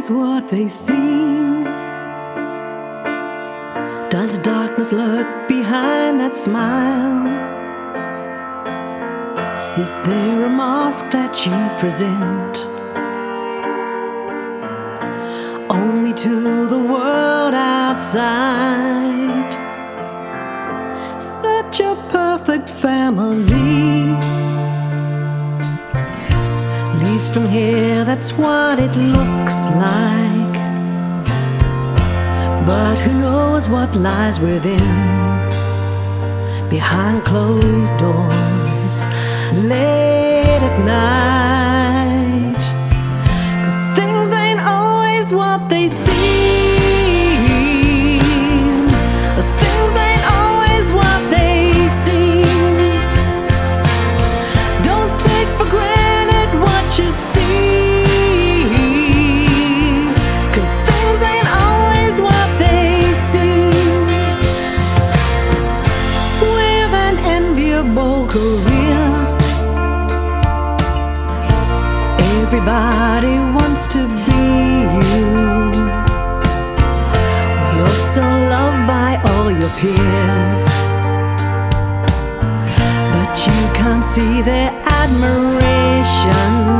always what they seem? Does darkness lurk behind that smile? Is there a mask that you present? Only to the world outside. Such a perfect family. Least from here, that's what it looks like. But who knows what lies within? Behind closed doors, late at night. Cause things ain't always what they seem. Career, everybody wants to be you. You're so loved by all your peers but you can't see their admiration.